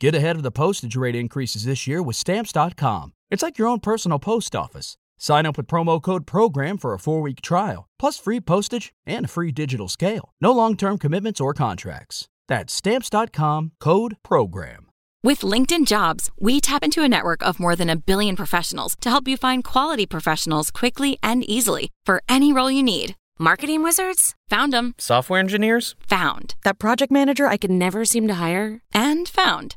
Get ahead of the postage rate increases this year with Stamps.com. It's like your own personal post office. Sign up with promo code PROGRAM for a four week trial, plus free postage and a free digital scale. No long term commitments or contracts. That's Stamps.com code PROGRAM. With LinkedIn Jobs, we tap into a network of more than a billion professionals to help you find quality professionals quickly and easily for any role you need. Marketing wizards? Found them. Software engineers? Found. That project manager I could never seem to hire? And found.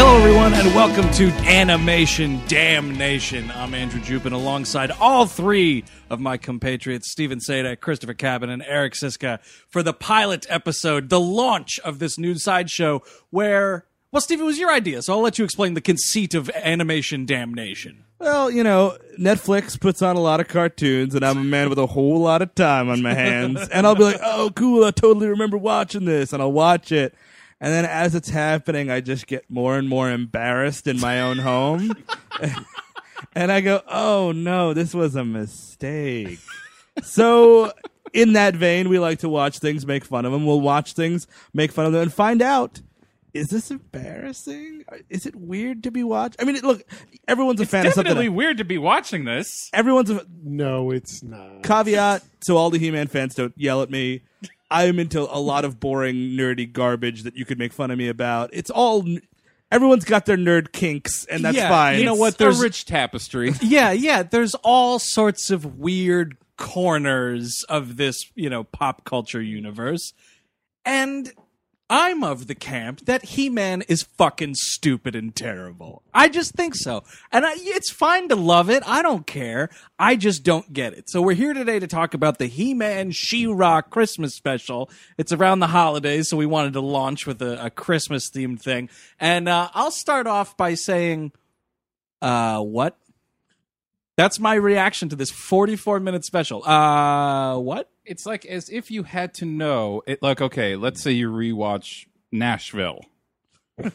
Hello, everyone, and welcome to Animation Damnation. I'm Andrew Jupin, alongside all three of my compatriots, Stephen Sajdak, Christopher Cabin, and Eric Szyszka, for the pilot episode, the launch of this new sideshow where, well, Steve, it was your idea, so I'll let you explain the conceit of Animation Damnation. Well, you know, Netflix puts on a lot of cartoons, and I'm a man with a whole lot of time on my hands. and I'll be like, oh, cool, I totally remember watching this, and I'll watch it. And then as it's happening, I just get more and more embarrassed in my own home. and I go, oh no, this was a mistake. so, in that vein, we like to watch things, make fun of them. We'll watch things, make fun of them, and find out is this embarrassing? Is it weird to be watched? I mean, it- look, everyone's a It's fan of something. definitely weird to be watching this. Everyone's a No, it's not. caveat so all the He-Man fans don't yell at me. I'm into a lot of boring, nerdy garbage that you could make fun of me about. It's all everyone's got their nerd kinks, and that's Yeah, fine. you know what, a there's- rich tapestry. Yeah, yeah, there's all sorts of weird corners of this, you know, pop culture universe. And I'm of the camp that He-Man is fucking stupid and terrible. I just think so. And I, it's fine to love it. I don't care. I just don't get it. So we're here today to talk about the He-Man She-Ra Christmas special. It's around the holidays, so we wanted to launch with a, a Christmas themed thing. And uh, I'll start off by saying, uh, what? That's my reaction to this 44 minute special. Uh, what? It's like as if you had to know it. Like, okay, let's say you rewatch Nashville,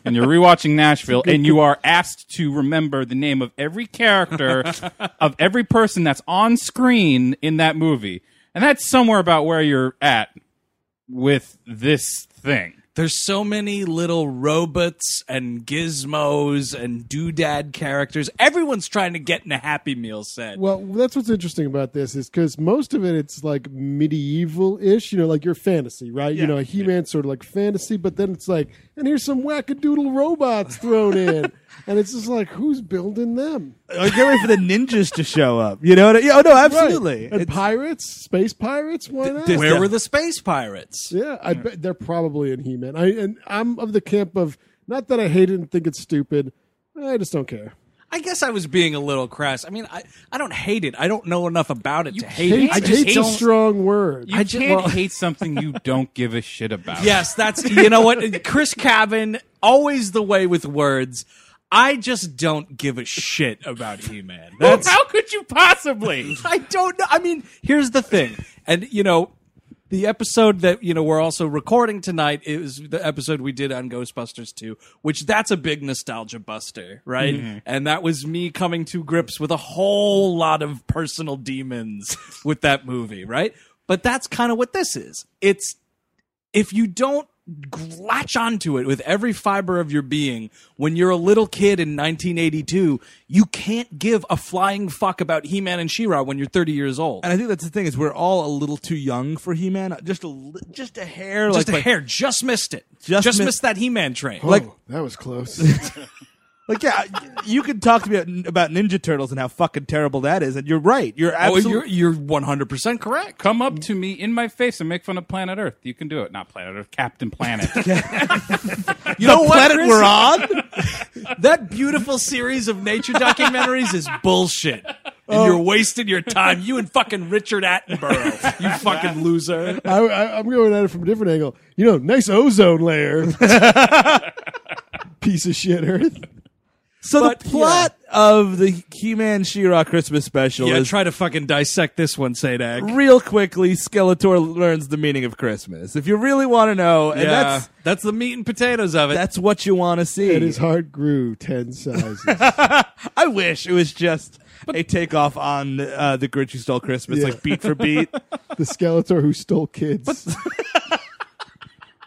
and you're rewatching Nashville, and you are asked to remember the name of every character of every person that's on screen in that movie, and that's somewhere about where you're at with this thing. There's so many little robots and gizmos and doodad characters. Everyone's trying to get in a Happy Meal set. Well, that's what's interesting about this is because most of it it's like medieval-ish, you know, like your fantasy, right? You know, a He-Man sort of like fantasy, but then it's like, and here's some wackadoodle robots thrown in, and it's just like, who's building them? I get ready for the ninjas to show up. You know what? I, yeah, oh no, absolutely. Right. And It's- pirates, space pirates, why not? this- Where yeah. were the space pirates? Yeah, I bet they're probably in He-Man. I and I'm of the camp of not that I hate it and think it's stupid. Eh, I just don't care. I guess I was being a little crass. I mean, I, I don't hate it. I don't know enough about it to hate Hate, it. I just hate's a don't. strong word. You I ju- can't well- hate something you don't give a shit about. Yes, that's you know what Chris Cabin always the way with words. I just don't give a shit about He-Man. That's How could you possibly? I don't know. I mean, here's the thing, and you know, the episode that you know we're also recording tonight is the episode we did on Ghostbusters 2, which that's a big nostalgia buster, right? Mm-hmm. And that was me coming to grips with a whole lot of personal demons with that movie, right? But that's kind of what this is. It's if you don't latch onto it with every fiber of your being. When you're a little kid in 1982 you can't give a flying fuck about he-man and she-ra when you're 30 years old. And I think that's the thing is we're all a little too young for He-Man. Just a just a hair, just like a hair. Just missed it. Just just, mi- missed that he-man train. Like- Oh, that was close. Like, yeah, you could talk to me about, about Ninja Turtles and how fucking terrible that is, and you're right. You're oh, absolutely. you're, you're 100% correct Come up to me in my face and make fun of Planet Earth. You can do it. Not Planet Earth, Captain Planet. you know what planet Chris? we're on. that beautiful series of nature documentaries is bullshit and oh. you're wasting your time. You and fucking Richard Attenborough, you fucking loser. I, I, I'm going at it from a different angle. You know, nice ozone layer. Piece of shit Earth. So But, the plot of the He-Man She-Ra Christmas special Yeah, is try to fucking dissect this one, Sajdak. real quickly. Skeletor learns the meaning of Christmas. If you really want to know, and yeah, that's that's the meat and potatoes of it. that's what you want to see. And his heart grew ten sizes. I wish it was just a takeoff on uh, the Grinch Who Stole Christmas, Yeah. like beat for beat. the Skeletor who stole kids.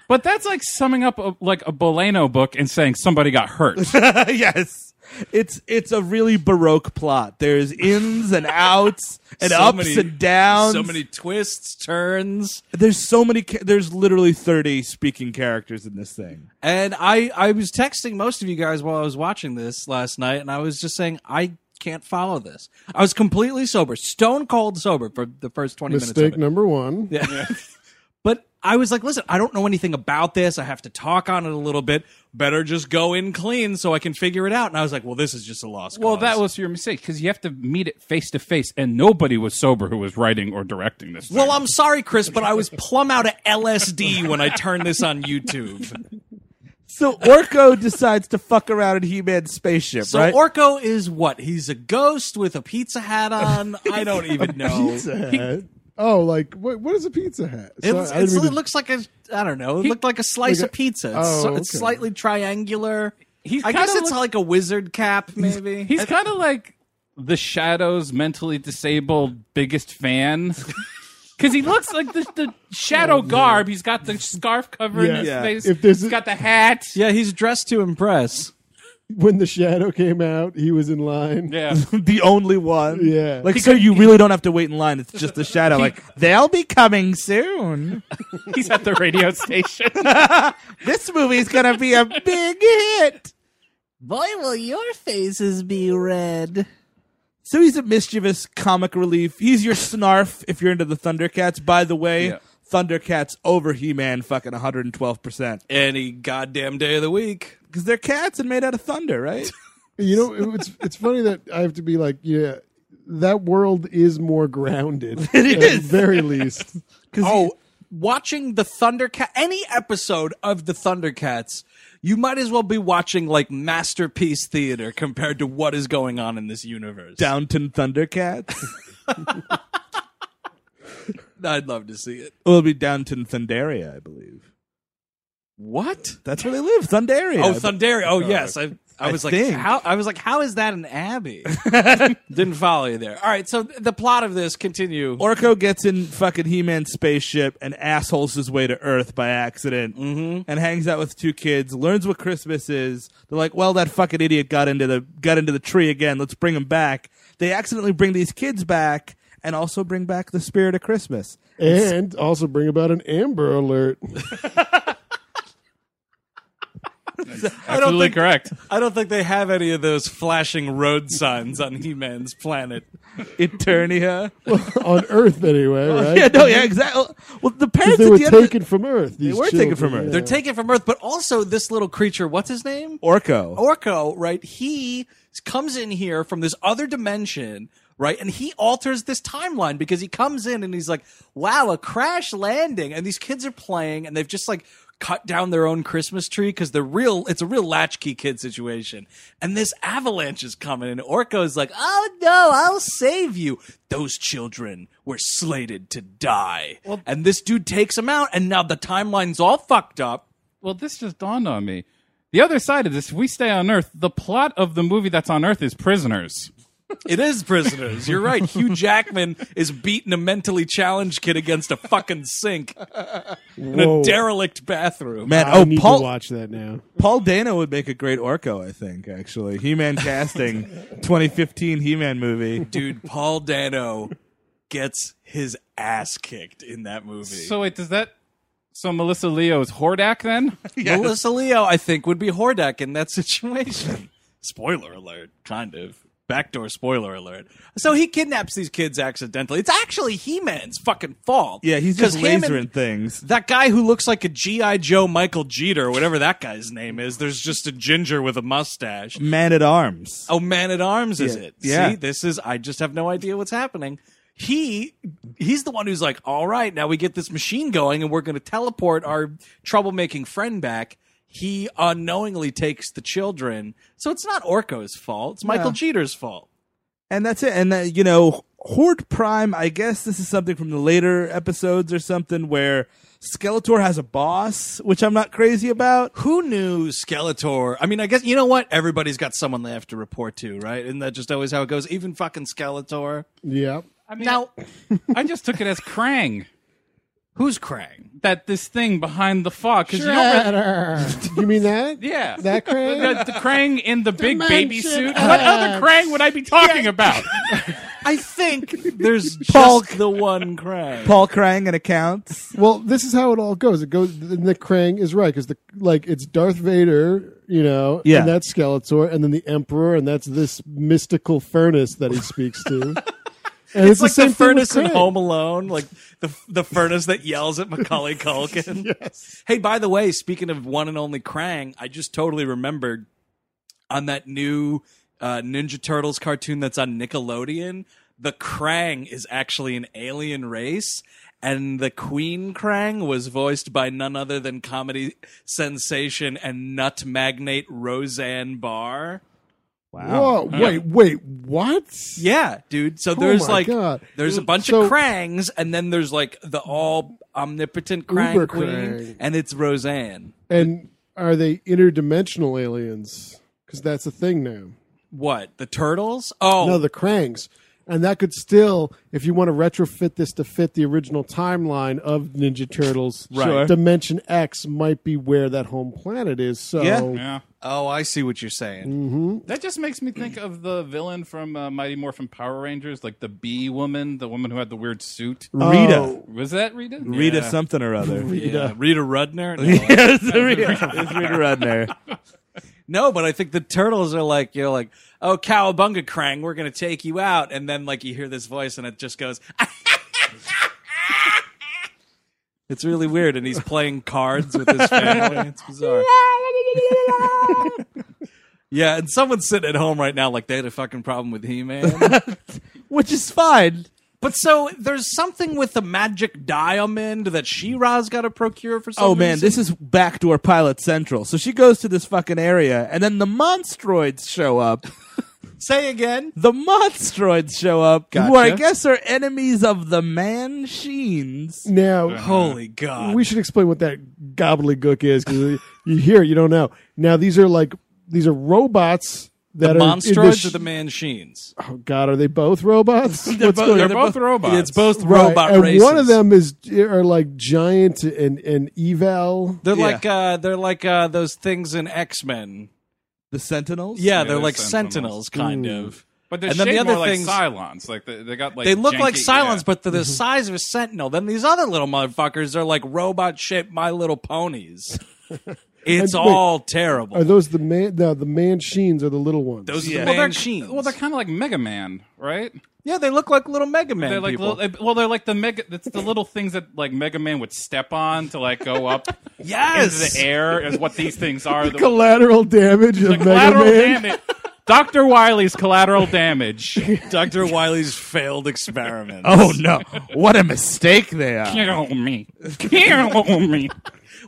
But that's like summing up a, like a Bolaño book and saying somebody got hurt. yes. It's it's a really baroque plot. There's ins and outs and So ups many- and downs. so many twists, turns. There's so many. There's literally 30 speaking characters in this thing. And I, I was texting most of you guys while I was watching this last night, and I was just saying, I can't follow this. I was completely sober, stone cold sober for the first 20 minutes. Mistake number one. Yeah. but I was like, listen, I don't know anything about this. I have to talk on it a little bit. Better just go in clean so I can figure it out. And I was like, well, this is just a lost well, cause. that was your mistake because you have to meet it face to face, and nobody was sober who was writing or directing this. Well, thing. I'm sorry, Chris, but I was plumb out of LSD when I turned this on YouTube. So Orko decides to fuck around in He-Man's spaceship, So right? Orko is what? He's a ghost with a pizza hat on. I don't even know. Pizza Hat. Oh, like what? What is a Pizza Hat? It, Sorry, was- I it's- it to- looks like a I don't know. It looked like a slice like a- of pizza. It's, Oh, so- it's okay. slightly triangular. He's I guess kinda it's look- like a wizard cap, maybe. He's kind of like the Shadow's mentally disabled biggest fan. Because he looks like the, the Shadow garb. He's got the scarf covering Yeah. his Yeah. face. If there's He's a- got the hat. yeah, he's dressed to impress. When the shadow came out, he was in line. Yeah. the only one. Yeah. Like, so you really don't have to wait in line. It's just the shadow. Like, they'll be coming soon. He's at the radio station. This movie's gonna be a big hit. Boy, will your faces be red. So he's a mischievous comic relief. He's your snarf if you're into the Thundercats. By the way, Yeah. Thundercats over He-Man fucking 112%. Any goddamn day of the week. Because they're cats and made out of thunder, right? You know, it's it's funny that I have to be like, yeah, that world is more grounded. It at is. very least. Oh, watching the Thundercat, any episode of the Thundercats, you might as well be watching like masterpiece theater compared to what is going on in this universe. Downton Thundercats. I'd love to see it. well, it'll be Downton Thundaria, I believe. What? That's where they live, Thundaria. Oh, Thundaria. Oh, uh, yes. I I I was like, think. how? I was like, how is that an abbey? Didn't follow you there. All right. So the plot of this continue. Orko gets in fucking He-Man's spaceship and assholes his way to Earth by accident, mm-hmm. and hangs out with two kids. Learns what Christmas is. They're like, "Well, that fucking idiot got into the got into the tree again. Let's bring him back." They accidentally bring these kids back, and also bring back the spirit of Christmas. And also bring about an Amber Alert. Absolutely think- correct. I don't think they have any of those flashing road signs on He-Man's planet. Eternia. on Earth, anyway, right? yeah, no, yeah, exactly. Oh, well, the 'Cause parents they at were the end of taken from Earth. They were taken from Earth. They're taken from Earth, but also this little creature. What's his name? Orko. Orko, right? He comes in here from this other dimension, right? And he alters this timeline because he comes in and he's like, wow, a crash landing. And these kids are playing and they've just like cut down their own Christmas tree because they're real, it's a real latchkey kid situation. And this avalanche is coming and Orko is like, oh no, I'll save you. Those children were slated to die. and this dude takes them out and now the timeline's all fucked up. Well, this just dawned on me. The other side of this, if we stay on Earth, the plot of the movie that's on Earth is Prisoners. It is prisoners. You're right. Hugh Jackman is beating a mentally challenged kid against a fucking sink in Whoa. a derelict bathroom. Man, I oh, need Paul, to watch that now. Paul Dano would make a great Orko, I think, actually. He-Man casting, 2015 He-Man movie. Dude, Paul Dano gets his ass kicked in that movie. So wait, does that? So Melissa Leo is Hordak then? Melissa Leo, I think, would be Hordak in that situation. Spoiler alert, kind of. Backdoor spoiler alert. So he kidnaps these kids accidentally. It's actually He Man's fucking fault. Yeah, he's just him lasering and- things. That guy who looks like a G.I. Joe Michael Jeter, whatever that guy's name is, there's just a ginger with a mustache. Man at arms. Oh, Man at Arms is Yeah. it? Yeah. See, this is I just have no idea what's happening. He he's the one who's like, all right, now we get this machine going and we're gonna teleport our troublemaking friend back. He unknowingly takes the children. So it's not Orko's fault. It's Michael Yeah. Jeter's fault. And that's it. And, uh, you know, Horde Prime, I guess this is something from the later episodes or something where Skeletor has a boss, which I'm not crazy about. Who knew Skeletor? I mean, I guess you know what? Everybody's got someone they have to report to, right? Isn't that just always how it goes? Even fucking Skeletor. Yeah. I mean, Now, I just took it as Krang. Who's Krang? That this thing behind the fog. Because you don't really, Shredder. you mean that? yeah. That Krang? The, the Krang in the big baby Dimension suit. What other Krang would I be talking about? I think there's Paul- just the one Krang. Paul Krang and accounts. Well, this is how it all goes. It goes. The Krang is right because the like it's Darth Vader, you know, Yeah. and that's Skeletor, and then the Emperor, and that's this mystical furnace that he speaks to. And It's, like same the furnace in Home Alone, like the the furnace that yells at Macaulay Culkin. Yes. Hey, by the way, speaking of one and only Krang, I just totally remembered on that new uh, Ninja Turtles cartoon that's on Nickelodeon. The Krang is actually an alien race, and the Queen Krang was voiced by none other than comedy sensation and nut magnate Roseanne Barr. Whoa! Wait, wait. What? Yeah, dude. So Oh there's my like God. there's a bunch So- of Krangs, and then there's like the all omnipotent Krang Uber Queen, Krang. and it's Roseanne. And are they interdimensional aliens? Because that's a thing now. What the turtles? Oh, No, the Krangs. And that could still, if you want to retrofit this to fit the original timeline of Ninja Turtles, Right. Dimension X might be where that home planet is. So Yeah. Yeah. oh, I see what you're saying. Mm-hmm. That just makes me think of the villain from uh, Mighty Morphin Power Rangers, like the bee woman, the woman who had the weird suit. Rita. Oh. Was that Rita? Rita Yeah. something or other. Yeah, Rita Rudner. No. Yes, Rita, Rita Rudner. no, but I think the turtles are like you're like, oh, Cowabunga Krang, we're gonna take you out, and then like you hear this voice, and it just goes. It's really weird, and he's playing cards with his family. It's bizarre. Yeah, and someone's sitting at home right now like they had a fucking problem with He-Man. Which is fine. But so there's something with the magic diamond that She-Ra's got to procure for some Oh man, reason. this is backdoor pilot central. So she goes to this fucking area, and then the monstroids show up. Say again. The monstroids show up, who I guess are enemies of the Manchines. now uh-huh. Holy God. we should explain what that gobbledygook is because you hear it, you don't know. Now these are like these are robots the that are in Monstroids sh- or the Manchines? Oh God, are they both robots? What's both- going They're on? both robots. It's both Right, robot and races. one of them is are like giant and and eval. They're Yeah. like uh, they're like uh, those things in X Men. The Sentinels? Yeah, Yeah, they're they're like Sentinels. Sentinels, kind Mm. of. But they're And then the shaped other more like things- Cylons. Like they, they got like they look like Cylons, yeah. but they're the size of a Sentinel. Then these other little motherfuckers are like robot shaped My Little Ponies. It's And wait, all terrible. Are those the man? No, the Manchines are the little ones. those are the well, they're, Manchines. well, they're kind of like Mega Man, right? yeah, they look like little Mega Man They're like people. little, well, they're like the mega. It's the little things that like Mega Man would step on to like go up yes, into the air. Is what these things are. The, collateral damage of Mega collateral Man. damage. Doctor Wily's collateral damage. Dr. Wily's failed experiment. Oh no. What a mistake they are. Kill me. Kill me.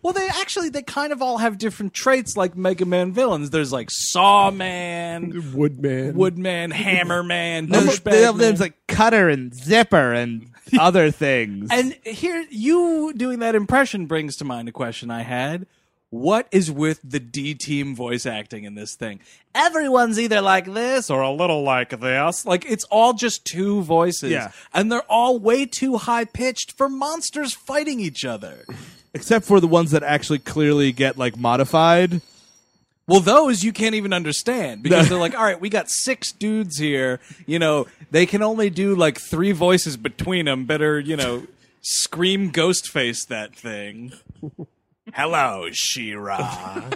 Well, they actually they kind of all have different traits like Mega Man villains. There's like Sawman, Woodman. Woodman, Hammerman, No, Douchebag they have Man. names like Cutter and Zipper and other things. And here, you doing that impression brings to mind a question I had. What is with the D team voice acting in this thing? Everyone's either like this or a little like this. Like it's all just two voices. Yeah. And they're all way too high pitched for monsters fighting each other. Except for the ones that actually clearly get like modified. Well, those you can't even understand because they're like, all right, we got six dudes here. You know, they can only do like three voices between them. Better, you know, scream ghost face that thing. Hello, She-Ra.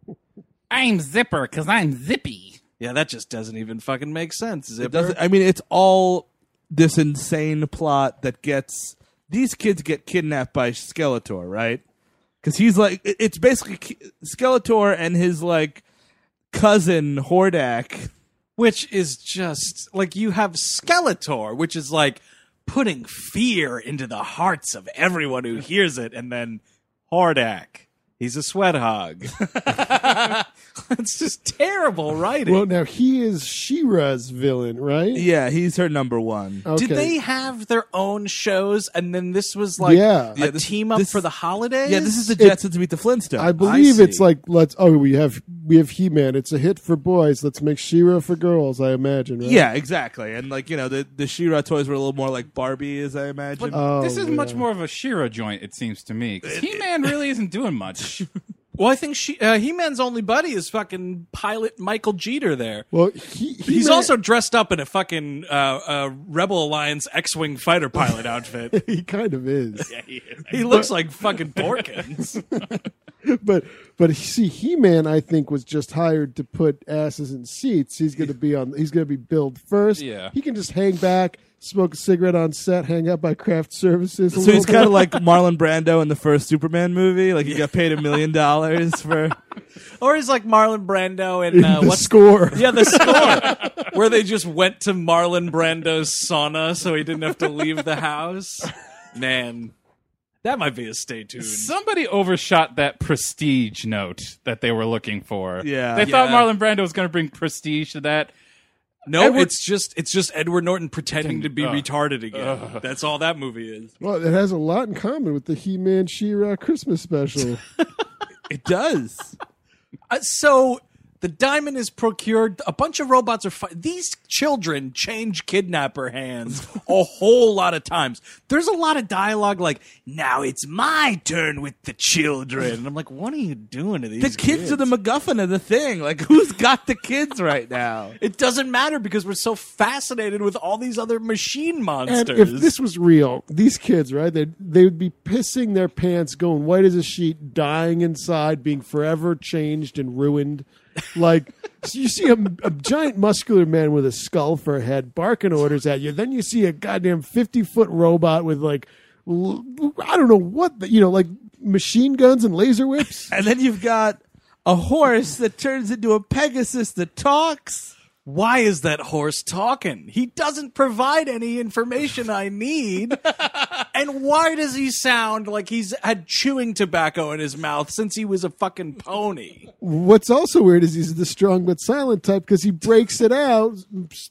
I'm Zipper because I'm zippy. Yeah, that just doesn't even fucking make sense. Zipper. It doesn't. I mean, it's all this insane plot that gets these kids get kidnapped by Skeletor, right? Because he's like, it's basically Skeletor and his like cousin Hordak. which is just like you have Skeletor, which is like putting fear into the hearts of everyone who hears it, and then Hordak. He's a sweat hog. That's just terrible writing. Well, now he is She-Ra's villain, right? Yeah, he's her number one. Okay. Did they have their own shows, and then this was like Yeah. a Yeah, this- team up this- for the holidays? Yeah, this is the It- Jetsons meet the Flintstones. I believe see. it's like let's. Oh, we have we have He Man. It's a hit for boys. Let's make She-Ra for girls. I imagine. Right? yeah, exactly. And like you know, the the She-Ra toys were a little more like Barbie, as I imagine. Oh, this is yeah. much more of a Shira joint, it seems to me. 'Cause He-Man really isn't doing much. Well, I think she, uh, He-Man's only buddy is fucking pilot Michael Jeter. There, Well, he, he's also dressed up in a fucking uh, uh, Rebel Alliance X-wing fighter pilot outfit. he kind of is. he looks like fucking Porkins. but but see, He Man, I think, was just hired to put asses in seats. He's going to be on. He's going to be billed first. Yeah. he can just hang back, smoke a cigarette on set, hang out by craft services. a so he's kind of like Marlon Brando in the first Superman movie. Like he got paid a million dollars for. or he's like Marlon Brando in uh, the what's score. Yeah, the score where they just went to Marlon Brando's sauna so he didn't have to leave the house. Man, that might be a stay tuned. Somebody overshot that prestige note that they were looking for. Yeah. They thought Yeah. Marlon Brando was going to bring prestige to that. No, Edward- it's just it's just Edward Norton pretending to be Ugh. retarded again. That's all that movie is. Well, it has a lot in common with the He Man She-Ra Christmas special. It does. Uh, so the diamond is procured. A bunch of robots are. Fi- These children change kidnapper hands a whole lot of times. There's a lot of dialogue like, "Now it's my turn with the children," and I'm like, "What are you doing to these The kids, are the MacGuffin of the thing. Like, who's got the kids right now? It doesn't matter because we're so fascinated with all these other machine And monsters. if this was real, these kids, right, they they would be pissing their pants, going white as a sheet, dying inside, being forever changed and ruined. Like so you see a, a giant muscular man with a skull for a head barking orders at you. Then you see a goddamn fifty foot robot with like I don't know what the, you know, like machine guns and laser whips. And then you've got a horse that turns into a Pegasus that talks. Why is that horse talking? He doesn't provide any information I need. And why does he sound like he's had chewing tobacco in his mouth since he was a fucking pony? What's also weird is he's the strong but silent type because he breaks it out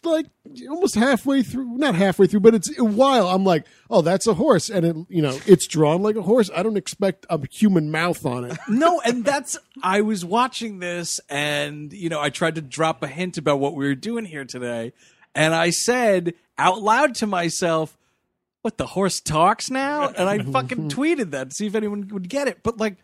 like almost halfway through, not halfway through, but it's a while. I'm like, oh, that's a horse, and it, you know, it's drawn like a horse. I don't expect a human mouth on it. No, and that's I was watching this and you know, I tried to drop a hint about what we were doing here today, and I said out loud to myself, What the horse talks now? And I fucking tweeted that to see if anyone would get it. But like,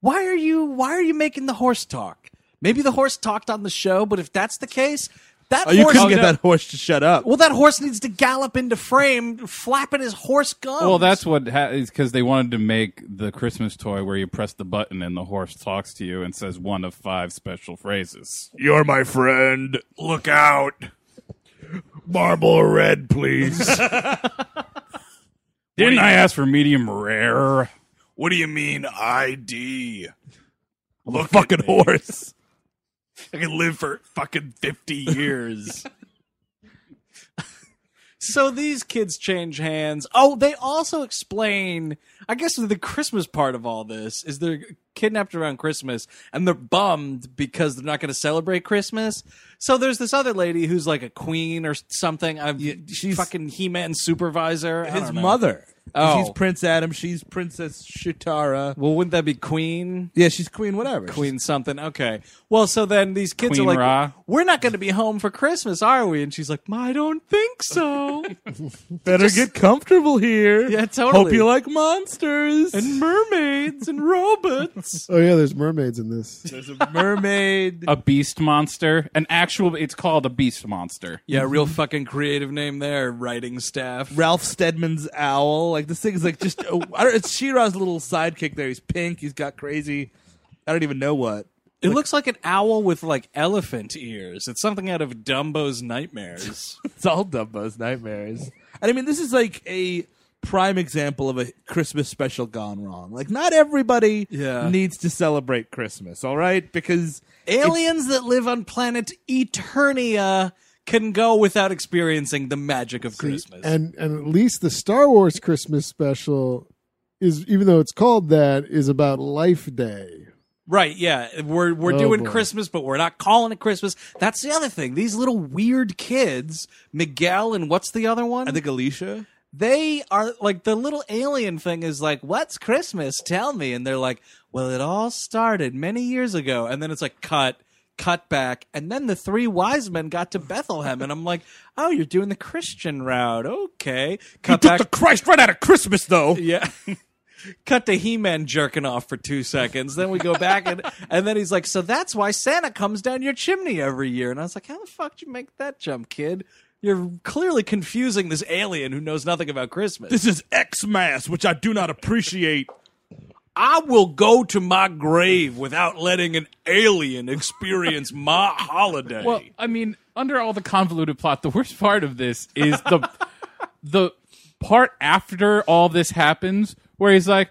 why are you why are you making the horse talk? Maybe the horse talked on the show, but if that's the case, that Oh, you horse couldn't get no. that horse to shut up. well, that horse needs to gallop into frame, flapping his horse gums. Well, that's what ha- is because they wanted to make the Christmas toy where you press the button and the horse talks to you and says one of five special phrases. You're my friend. look out. Marble red, please. Didn't I ask for medium rare? What do you mean ID? I'm a fucking horse. I can live for fucking 50 years. so these kids change hands. Oh, they also explain, I guess the Christmas part of all this is they're kidnapped around Christmas and they're bummed because they're not going to celebrate Christmas. So there's this other lady who's like a queen or something. I'm she's- fucking He-Man supervisor. I His don't know. mother. Oh. He's Prince Adam. She's Princess Shitara. Well, wouldn't that be queen? Yeah, she's Queen whatever. Queen something. Okay. Well, so then these kids Queen are like, Ra? "We're not going to be home for Christmas, are we?" And she's like, "I don't think so." Better get comfortable here. Yeah, totally. Hope you like monsters. and mermaids and robots. Oh yeah, there's mermaids in this. there's a mermaid. A beast monster, an actual. It's called a beast monster. yeah, real fucking creative name there. Writing staff. Ralph Steadman's owl. Like this thing is like just. oh, I don't, it's She-Ra's little sidekick there. He's pink. He's got crazy. I don't even know what. It looks like an owl with like elephant ears. It's something out of Dumbo's nightmares. It's all Dumbo's nightmares. And I mean, this is like a prime example of a Christmas special gone wrong. Like, not everybody Yeah. needs to celebrate Christmas, all right? Because Aliens that live on planet Eternia can go without experiencing the magic of Christmas. And and at least the Star Wars Christmas special is even though it's called that is about Life Day. Right, yeah. We're we're Oh, doing boy. Christmas, but we're not calling it Christmas. That's the other thing. These little weird kids, Miguel and what's the other one? I think Alicia. they are like the little alien thing is like, "What's Christmas? Tell me." And they're like, "Well, it all started many years ago." And then it's like cut cut back and then the three wise men got to Bethlehem and I'm like, "Oh, you're doing the Christian route. Okay." Cut back Christ right out of Christmas, though. yeah. Cut to He-Man jerking off for two seconds. Then we go back and and then he's like, "So that's why Santa comes down your chimney every year." And I was like, "How the fuck did you make that jump, kid? You're clearly confusing this alien who knows nothing about Christmas." This is Xmas, which I do not appreciate. I will go to my grave without letting an alien experience my holiday. Well, I mean, under all the convoluted plot, the worst part of this is the the part after all this happens, where he's like,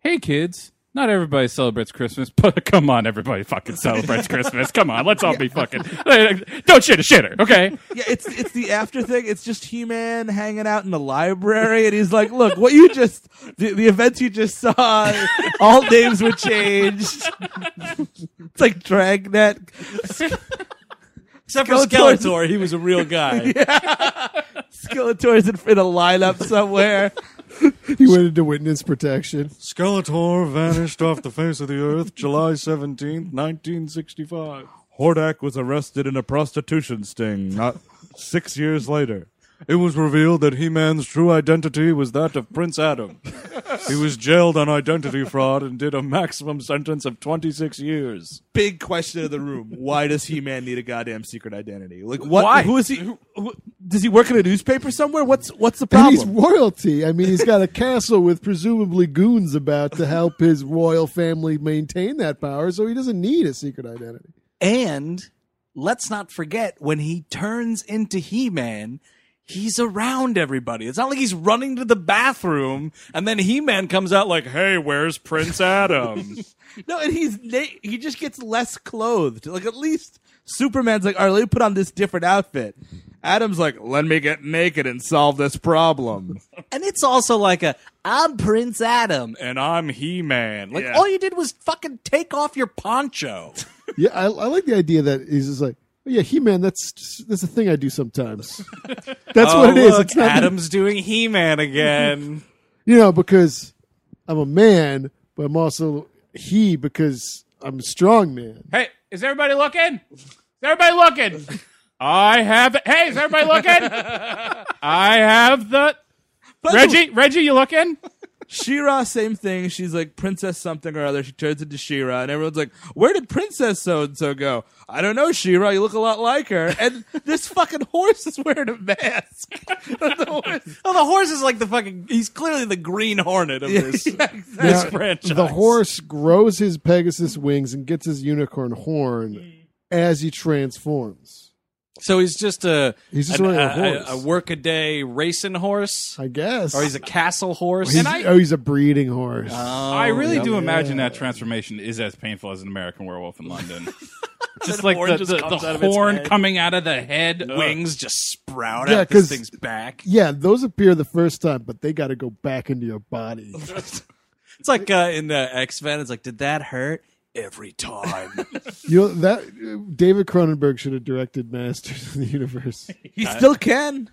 "Hey, kids." Not everybody celebrates Christmas, but come on, everybody fucking celebrates Christmas. Come on, let's all be fucking. Don't shit a shitter, okay? Yeah, it's it's the after thing. It's just He Man hanging out in the library, and he's like, "Look, what you just the, the events you just saw, all names were changed. it's like Dragnet. Except for Skeletor's- Skeletor, he was a real guy. Skeletor's in, in a lineup somewhere. He went into witness protection. Skeletor vanished off the face of the earth July 17th, 1965. Hordak was arrested in a prostitution sting. Not six years later. It was revealed that He-Man's true identity was that of Prince Adam. he was jailed on identity fraud and did a maximum sentence of 26 years. Big question of the room: Why does He Man need a goddamn secret identity? Like, what? Why? Who is he? Who, who- does he work in a newspaper somewhere? What's what's the And he's royalty. I mean, he's got a castle with presumably goons about to help his royal family maintain that power, so he doesn't need a secret identity. And let's not forget when he turns into He-Man, he's around everybody. It's not like he's running to the bathroom and then He-Man comes out like, "Hey, where's Prince Adam?" No, and he's he just gets less clothed. Like at least Superman's like, all right, let me put on this different outfit. Adam's like, let me get naked and solve this problem. and it's also like a I'm Prince Adam and I'm He-Man. Like Yeah. all you did was fucking take off your poncho. Yeah, I, I like the idea that he's just like, oh, yeah, He Man. That's just, that's a thing I do sometimes. That's oh, what it is. Oh, look, It's not Adam's doing He-Man again. you know, because I'm a man, but I'm also he because I'm a strong man. Hey, is everybody looking? Is everybody looking? I have. Hey, is everybody looking? I have the. Reggie, Reggie, you looking? She-Ra, same thing. She's like princess something or other. She turns into She-Ra, and everyone's like, "Where did Princess so and so go?" I don't know, She-Ra. You look a lot like her. And this fucking horse is wearing a mask. the horse. Oh, the horse is like the fucking. He's clearly the Green Hornet of this, Yeah, exactly. this Now, franchise. The horse grows his Pegasus wings and gets his unicorn horn mm. as he transforms. So he's just a He's just an- riding a a, horse. a workaday racing horse, I guess. or he's a castle horse. He's- And I- oh, he's a breeding horse. I really yeah. do imagine that transformation is as painful as an American Werewolf in London. just like horn the, just the, comes the out of its horn coming out of the head. Ugh. wings just sprout Yeah, out this 'cause- thing's back. yeah, those appear the first time, but they got to go back into your body. It's like uh, in the X Men. It's like, did that hurt? Every time. you know that David Cronenberg should have directed Masters of the Universe. He still can.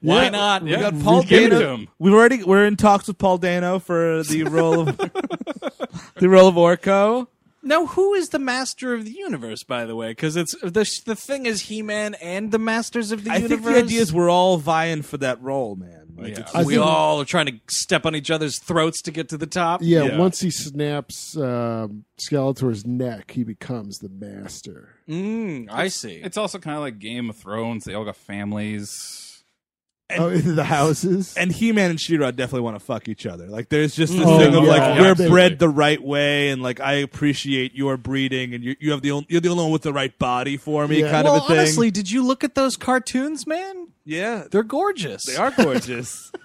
Why Yeah. not? We Yeah. got Paul Give it to Dano. him. We've already we're in talks with Paul Dano for the role of the role of Orko. Now, who is the Master of the Universe? By the way, because it's the the thing is He Man and the Masters of the I Universe. think the idea is we're all vying for that role, man. Like, Yeah. it's we think- all are trying to step on each other's throats to get to the top. Yeah, Yeah. once he snaps um, Skeletor's neck, he becomes the master. Mm, I see. It's also kind of like Game of Thrones. They all got families. oh, in the houses. and He-Man and She-Ra definitely want to fuck each other. Like, there's just this Oh, thing of yeah, like yeah, we're absolutely. bred the right way, and like I appreciate your breeding, and you you have the only, you're the only one with the right body for me, Yeah. kind well, of a thing. honestly, did you look at those cartoons, man? Yeah, They're gorgeous. they are gorgeous.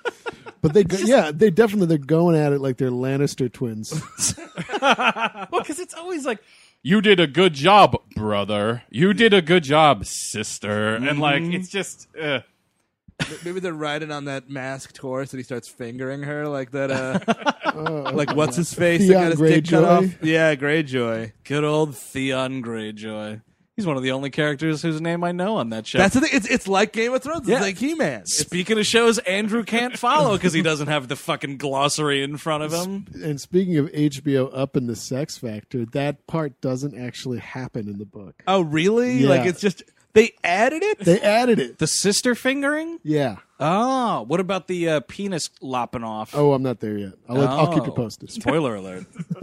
But they, go, yeah, they definitely they're going at it like they're Lannister twins. Well, because it's always like, you did a good job, brother. You did a good job, sister. And like, it's just, uh, Maybe they're riding on that masked horse, and he starts fingering her like that. Uh, like what's his face? that Theon got his dick cut Greyjoy? off? Yeah, Greyjoy. Good old Theon Greyjoy. He's one of the only characters whose name I know on that show. That's the thing. It's it's like Game of Thrones. Yeah. It's like He-Man. It's- Speaking of shows, Andrew can't follow because he doesn't have the fucking glossary in front of him. and speaking of HBO up in the sex factor, that part doesn't actually happen in the book. oh, really? Yeah. Like it's just they added it. They added it. The sister fingering? Yeah. Oh, what about the uh, penis lopping off? Oh, I'm not there yet. I'll, let, I'll keep you Oh. posted. Spoiler alert.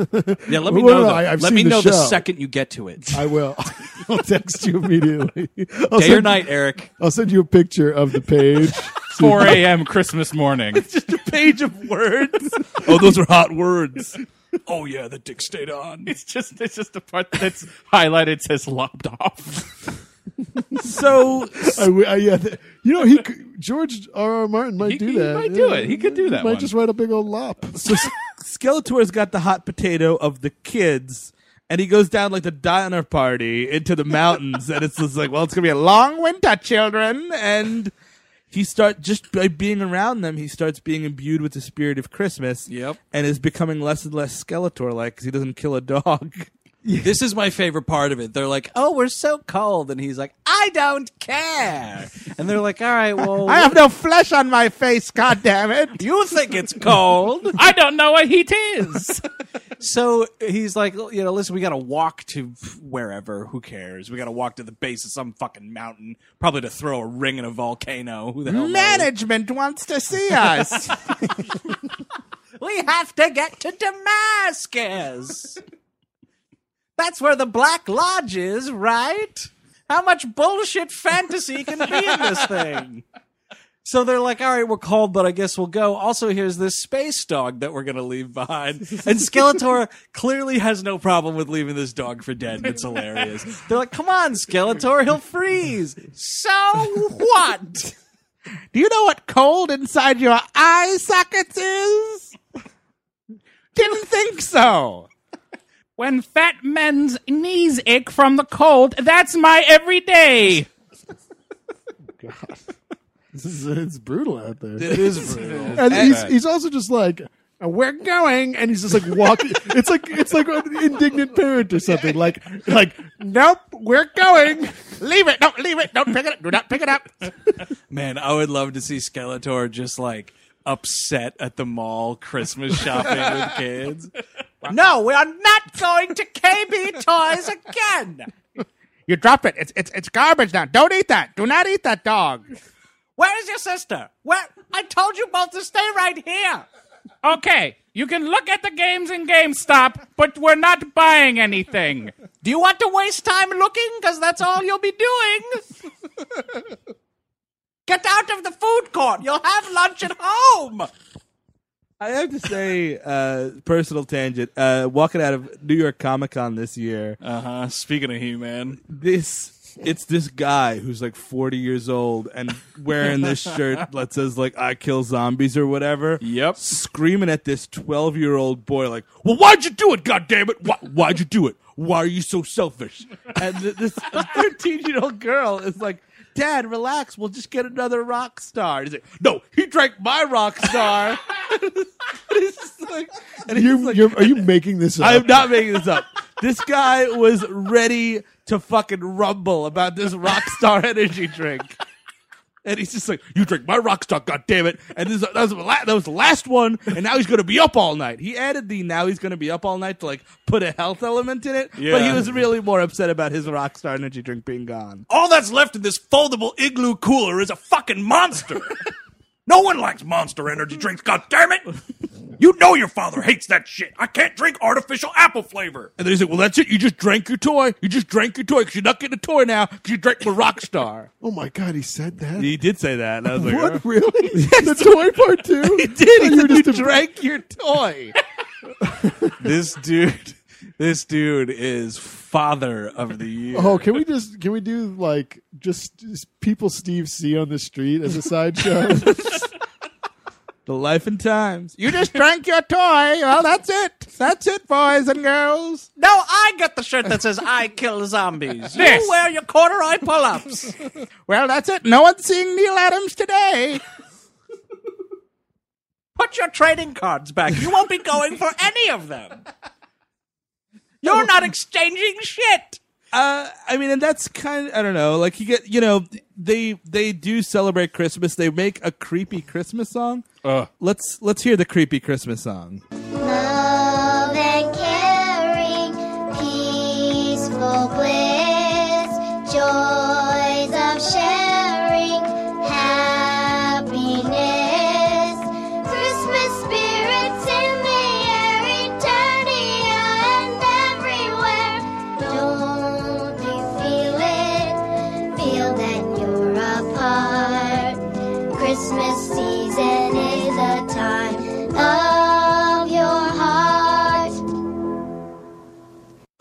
yeah, let me Well, know. no, the, I- I've let seen me the know the show. second you get to it. I will. I'll text you immediately. I'll Day send, or night, Eric. I'll send you a picture of the page. 4 a.m. Christmas morning. It's just a page of words. oh, those are hot words. Oh yeah, the dick stayed on. It's just, it's just the part that's highlighted says lopped off. So I w- I- yeah, th- you know, he could, George R. R. Martin might He- do he that. might do it. He could do that Might one. just write a big old lop. so Skeletor's got the hot potato of the kids. And he goes down like the diner party into the mountains, and it's just like, well, it's gonna be a long winter, children. And he start just by being around them, he starts being imbued with the spirit of Christmas. Yep. and is becoming less and less Skeletor like because he doesn't kill a dog. This is my favorite part of it. They're like, "Oh, we're so cold," and he's like, "I don't care." And they're like, "All right, well, I have no flesh on my face. God damn it! you think it's cold." I don't know what heat is. So he's like, you know, listen, we got to walk to wherever. Who cares? We got to walk to the base of some fucking mountain, probably to throw a ring in a volcano. Who the hell knows? Management wants to see us. We have to get to Damascus. That's where the Black Lodge is, right? How much bullshit fantasy can be in this thing? So they're like, all right, we're cold, but I guess we'll go. Also, here's this space dog that we're going to leave behind. And Skeletor clearly has no problem with leaving this dog for dead. It's hilarious. They're like, come on, Skeletor, he'll freeze. So what? Do you know what cold inside your eye sockets is? Didn't think so. When fat men's knees ache from the cold, that's my everyday. God. This is, it's brutal out there. It is brutal. and he's, he's also just like uh, we're going and he's just like walking it's like it's like an indignant parent or something like like nope we're going Leave it. No, leave it. Don't pick it up. Do not pick it up. Man, I would love to see Skeletor just like upset at the mall Christmas shopping with kids. No, we are not going to KB Toys again. You drop it. It's it's it's garbage now. Don't eat that. Do not eat that dog. Where is your sister? Where? I told you both to stay right here. Okay, you can look at the games in GameStop, but we're not buying anything. Do you want to waste time looking? Because that's all you'll be doing. Get out of the food court. You'll have lunch at home. I have to say, uh, personal tangent. Uh, walking out of New York Comic Con this year, Uh huh. Speaking of He-Man, this it's this guy who's like 40 years old and wearing this shirt that says like I kill zombies or whatever. Yep. Screaming at this 12 year old boy like, "Well, why'd you do it? God damn it! Why, why'd you do it? Why are you so selfish?" And th- this 13 year old girl is like. Dad, relax. We'll just get another rock star. He's like, no, he drank my rock star. and he's just like, you like, you're, are you making this up I am not making this up. This guy was ready to fucking rumble about this rock star energy drink. And he's just like, "You drink my Rockstar, god damn it!" And this, that, was the la- that was the last one, and now he's going to be up all night. He added the "now he's going to be up all night" to like put a health element in it, but he was really more upset about his Rockstar energy drink being gone. all that's left in this foldable igloo cooler is a fucking monster. no one likes monster energy drinks. God damn it! You know your father hates that shit. I can't drink artificial apple flavor. And then he's like, well, that's it. You just drank your toy. You just drank your toy because you're not getting a toy now because you drank my Rockstar. Oh my god, he said that. he did say that. And I was like, what oh. really? the toy part too. He did. He You said, just you a- drank your toy. This dude, this dude is father of the year. Oh, can we just can we do like just, just people Steve see on the street as a sideshow? The life and times. You just drank your toy. Well, that's it. That's it, boys and girls. No, I get the shirt that says "I kill zombies." You wear your corduroy pull-ups. Well, that's it. No one's seeing Neal Adams today. Put your trading cards back. You won't be going for any of them. You're not exchanging shit. Uh, I mean, and that's kind of I don't know. Like you get, you know, they they do celebrate Christmas. They make a creepy Christmas song. Ugh. Let's let's hear the creepy Christmas song.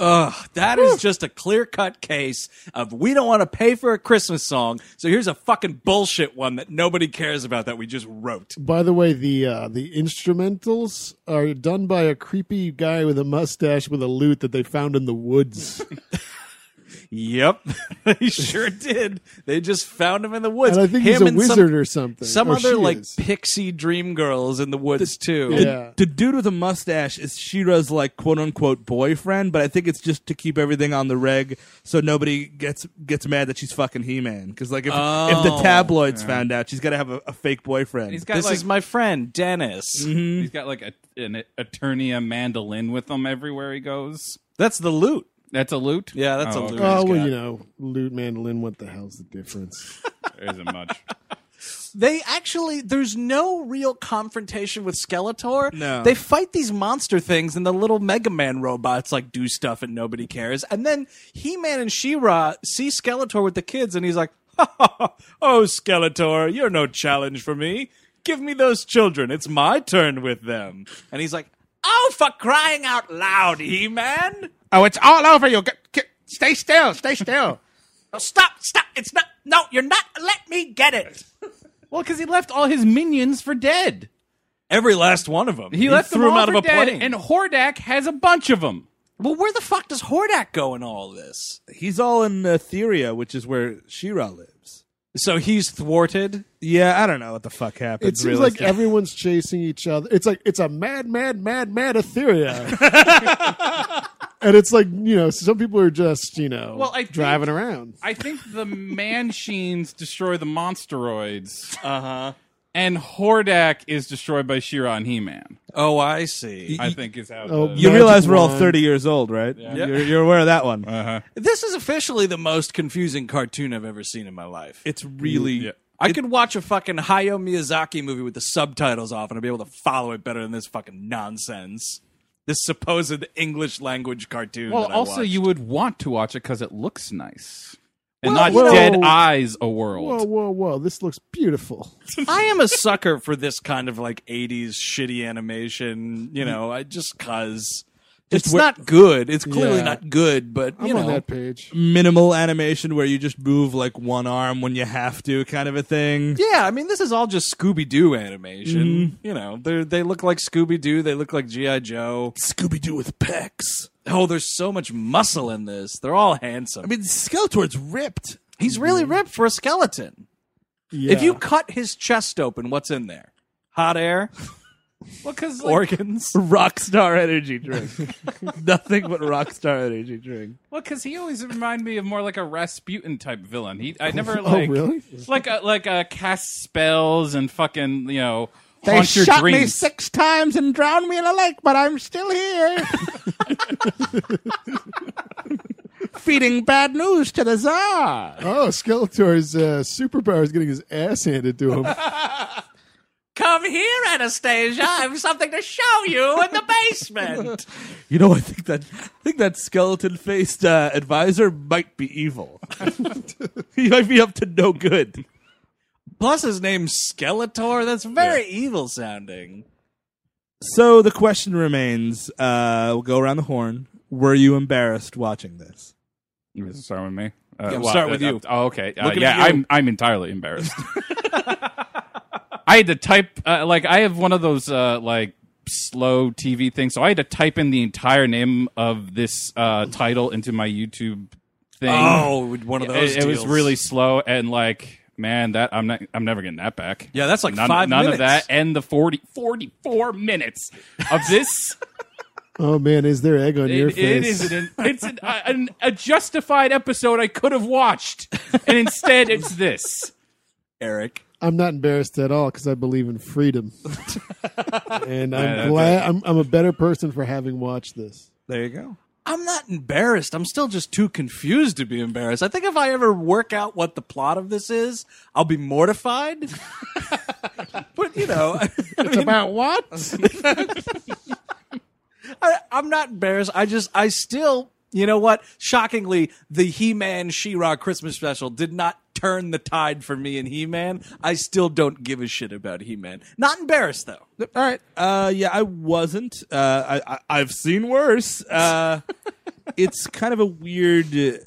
Ugh, that is just a clear-cut case of we don't want to pay for a Christmas song, so here's a fucking bullshit one that nobody cares about that we just wrote. By the way, the uh, the instrumentals are done by a creepy guy with a mustache with a lute that they found in the woods. Yep, they sure did. They just found him in the woods. and I think Him he's a and some- wizard or something. Some Or other like is. pixie dream girls in the woods too. Yeah. The dude with a mustache is She-Ra's like quote unquote boyfriend, but I think it's just to keep everything on the reg so nobody gets gets mad that she's fucking He Man. Because like if if the Oh. tabloids found out, she's got to have a, a fake boyfriend. He's got This like is my friend Dennis. Mm-hmm. he's got like a, an Eternia mandolin with him everywhere he goes. That's the loot. That's a loot. Yeah, that's a oh, okay. loot. Oh well, you know, lute mandolin. What the hell's the difference? There isn't much. They actually, there's no real confrontation with Skeletor. No. They fight these monster things, and the little Mega Man robots like do stuff, and nobody cares. And then He Man and She-Ra see Skeletor with the kids, and he's like, ha, ha, ha, "Oh, Skeletor, you're no challenge for me. Give me those children. It's my turn with them." And he's like, "Oh, for crying out loud, He Man!" Oh, it's all over you. Get, get, stay still. Stay still. Oh, stop, stop! It's not. No, you're not. Let me get it. well, because he left all his minions for dead. Every last one of them. He, left threw them all out of for a dead, plane. and Hordak has a bunch of them. well, where the fuck does Hordak go in all this? He's all in uh, Etheria, which is where She-Ra lives. So he's thwarted. Yeah, I don't know what the fuck happened. It seems like everyone's chasing each other. It's like it's a mad, mad, mad, mad Etheria. and it's like you know, some people are just you know Well, I think- driving around. I think the Manchines destroy the Monstroids. Uh huh. And Hordak is destroyed by She-Ra and He-Man. Oh, I see. I think is how. Oh, the- you Magic realize we're all wand. 30 years old, right? You're, you're aware of that one. uh-huh. This is officially the most confusing cartoon I've ever seen in my life. It's really. Yeah. I could watch a fucking Hayao Miyazaki movie with the subtitles off and I'd be able to follow it better than this fucking nonsense. This supposed English language cartoon. Well, that I also watched. you would want to watch it because it looks nice, and Well, not you know- Dead Eyes a world. Whoa, whoa, whoa! This looks beautiful. I am a sucker for this kind of like 80s shitty animation, you know, I just cuz it's where- not good. It's clearly Yeah. not good, but you I'm know, on that page. Minimal animation where you just move like one arm when you have to, kind of a thing. Yeah, I mean, this is all just Scooby Doo animation. Mm-hmm. You know, they they look like Scooby Doo. They look like GI Joe. Scooby Doo with pecs. Oh, there's so much muscle in this. They're all handsome. I mean, Skeletor's ripped. he's really ripped for a skeleton. Yeah. If you cut his chest open, what's in there? Hot air, Well, because organs. Rockstar energy drink. Nothing but Rockstar energy drink. well, because he always reminded me of more like a Rasputin type villain. He, I never oh like, really? like a like a cast spells and fucking you know They shot dreams. six times and drowned me in a lake, but I'm still here. Feeding bad news to the Tsar. Oh, Skeletor's uh, superpower is getting his ass handed to him. Come here, Anastasia. I have something to show you in the basement. You know, I think that I think that skeleton faced uh, advisor might be evil. he might be up to no good. Plus, his name's Skeletor. That's very evil sounding. So the question remains: uh, We'll go around the horn. Were you embarrassed watching this? You want to start with me. Uh, Yeah, we'll start with you. oh, okay. Uh, Looking yeah, you. I'm I'm entirely embarrassed. I had to type uh, like I have one of those uh, like slow TV things, so I had to type in the entire name of this uh, title into my YouTube thing. Oh, one of those. it, it was really slow and like man, that I'm not I'm never getting that back. Yeah, that's like none, five none minutes. of that and the 40, 44 minutes of this. Oh man, is there egg on your face? it is an it's an, a, an, a justified episode I could have watched, and instead it's this. Eric. I'm not embarrassed at all because I believe in freedom, and I'm that's glad I'm, I'm a better person for having watched this. There you go. I'm not embarrassed. I'm still just too confused to be embarrassed. I think if I ever work out what the plot of this is, I'll be mortified. but you know, I, It's about what? I, I'm not embarrassed. I just, I still, you know what? Shockingly, the He-Man She-Ra Christmas special did not turn the tide for me in He-Man. I still don't give a shit about He-Man. Not embarrassed though. All right. Uh, yeah, I wasn't. Uh, I, I I've seen worse. Uh, it's kind of a weird. Uh,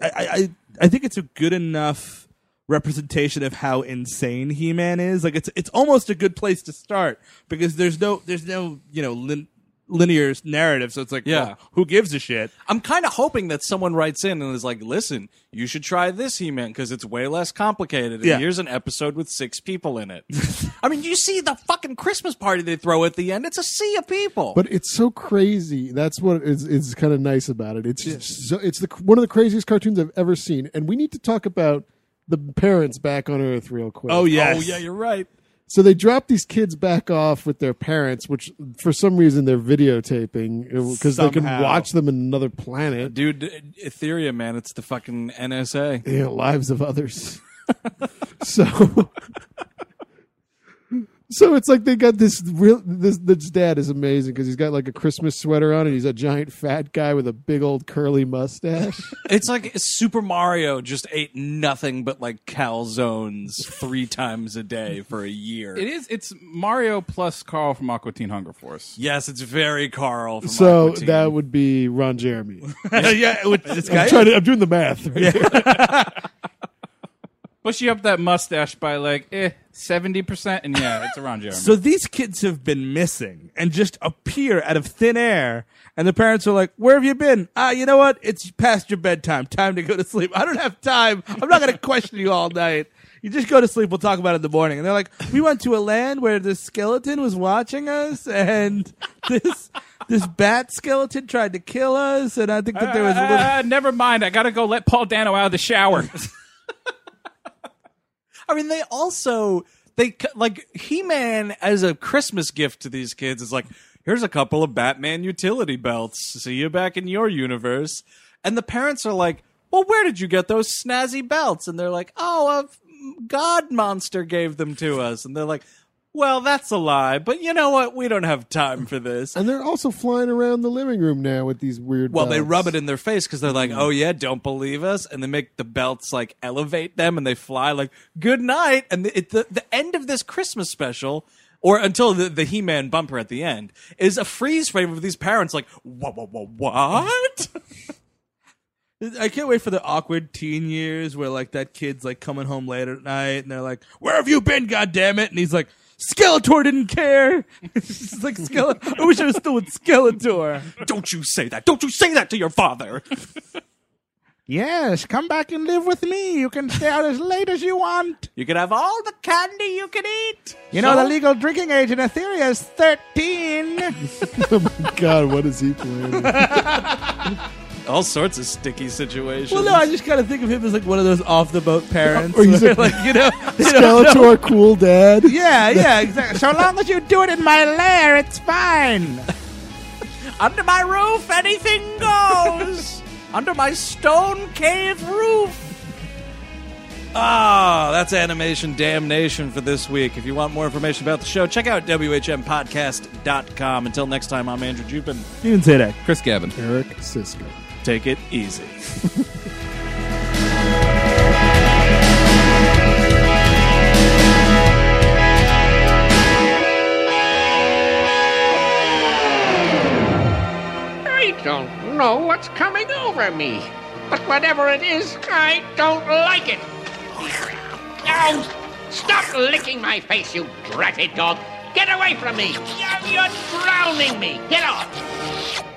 I, I I think it's a good enough representation of how insane He Man is. Like it's it's almost a good place to start because there's no there's no you know lin- linear narrative. So it's like Yeah. well, who gives a shit? I'm kind of hoping that someone writes in and is like, "Listen, you should try this He-Man because it's way less complicated. And Yeah. here's an episode with six people in it." I mean, you see the fucking Christmas party they throw at the end. It's a sea of people. But it's so crazy. That's what is is kind of nice about it. It's just so, it's the one of the craziest cartoons I've ever seen, and we need to talk about the parents back on Earth real quick. Oh yes. oh yeah, you're right. So they drop these kids back off with their parents, which for some reason they're videotaping uh, because they can watch them in another planet. Dude, uh, Ethereum, man, it's the fucking NSA. Yeah, lives of others. so, so it's like they got this real. This this dad is amazing because he's got like a Christmas sweater on and he's a giant fat guy with a big old curly mustache. It's like Super Mario just ate nothing but like calzones three times a day for a year. It is. It's Mario plus Carl from Aqua Teen Hunger Force. Yes, it's very Carl. From so Aqua Teen. that would be Ron Jeremy. yeah. Which, this guy. I'm, trying to, I'm doing the math. Right here. Push you up that mustache by like eh seventy percent, and yeah, it's a Ron Jeremy. So these kids have been missing and just appear out of thin air. And the parents are like, Where have you been? Ah, you know what? It's past your bedtime. Time to go to sleep. I don't have time. I'm not going to question you all night. You just go to sleep. We'll talk about it in the morning. And they're like, We went to a land where the skeleton was watching us, and this this bat skeleton tried to kill us. And I think that there was a little. Ah, never mind. I gotta go let Paul Dano out of the shower. I mean, they also they like He Man as a Christmas gift to these kids is like, here's a couple of Batman utility belts. See you back in your universe. And the parents are like, well, where did you get those snazzy belts? And they're like, oh, a God monster gave them to us. And they're like, well, that's a lie. But you know what? We don't have time for this. and they're also flying around the living room now with these weird. Well, they rub it in their face because they're like, "Oh yeah, don't believe us," and they make the belts like elevate them, and they fly like "Good night." And the, it, the the end of this Christmas special, or until the, the He Man bumper at the end, is a freeze frame of these parents like, "What? What? What? What?" I can't wait for the awkward teen years where like that kid's like coming home late at night and they're like, "Where have you been, God damn it?" And he's like, "Skeletor didn't care." it's like Skeletor. I wish I was still with Skeletor. don't you say that! Don't you say that to your father! Yes, come back and live with me. You can stay out as late as you want. You can have all the candy you can eat. You know the legal drinking age in Etheria is thirteen. oh my God, what is he playing? all sorts of sticky situations. well, no, I just kind of think of him as like one of those off the boat parents, Or he's where, a- like you know, they don't know- Skeletor, cool dad. Yeah, yeah, exactly. So long as you do it in my lair, it's fine. Under my roof, anything goes. Under my stone cave roof. Ah, that's Animation Damnation for this week. If you want more information about the show, check out WHMPodcast.com. Until next time, I'm Andrew Jupin. Stephen Sajdak. Chris Gavin. Eric Szyszka. Take it easy. I don't know what's coming over me. But whatever it is, I don't like it. Ow! Stop licking my face, you dratted dog! Get away from me! You're, you're drowning me! Get off!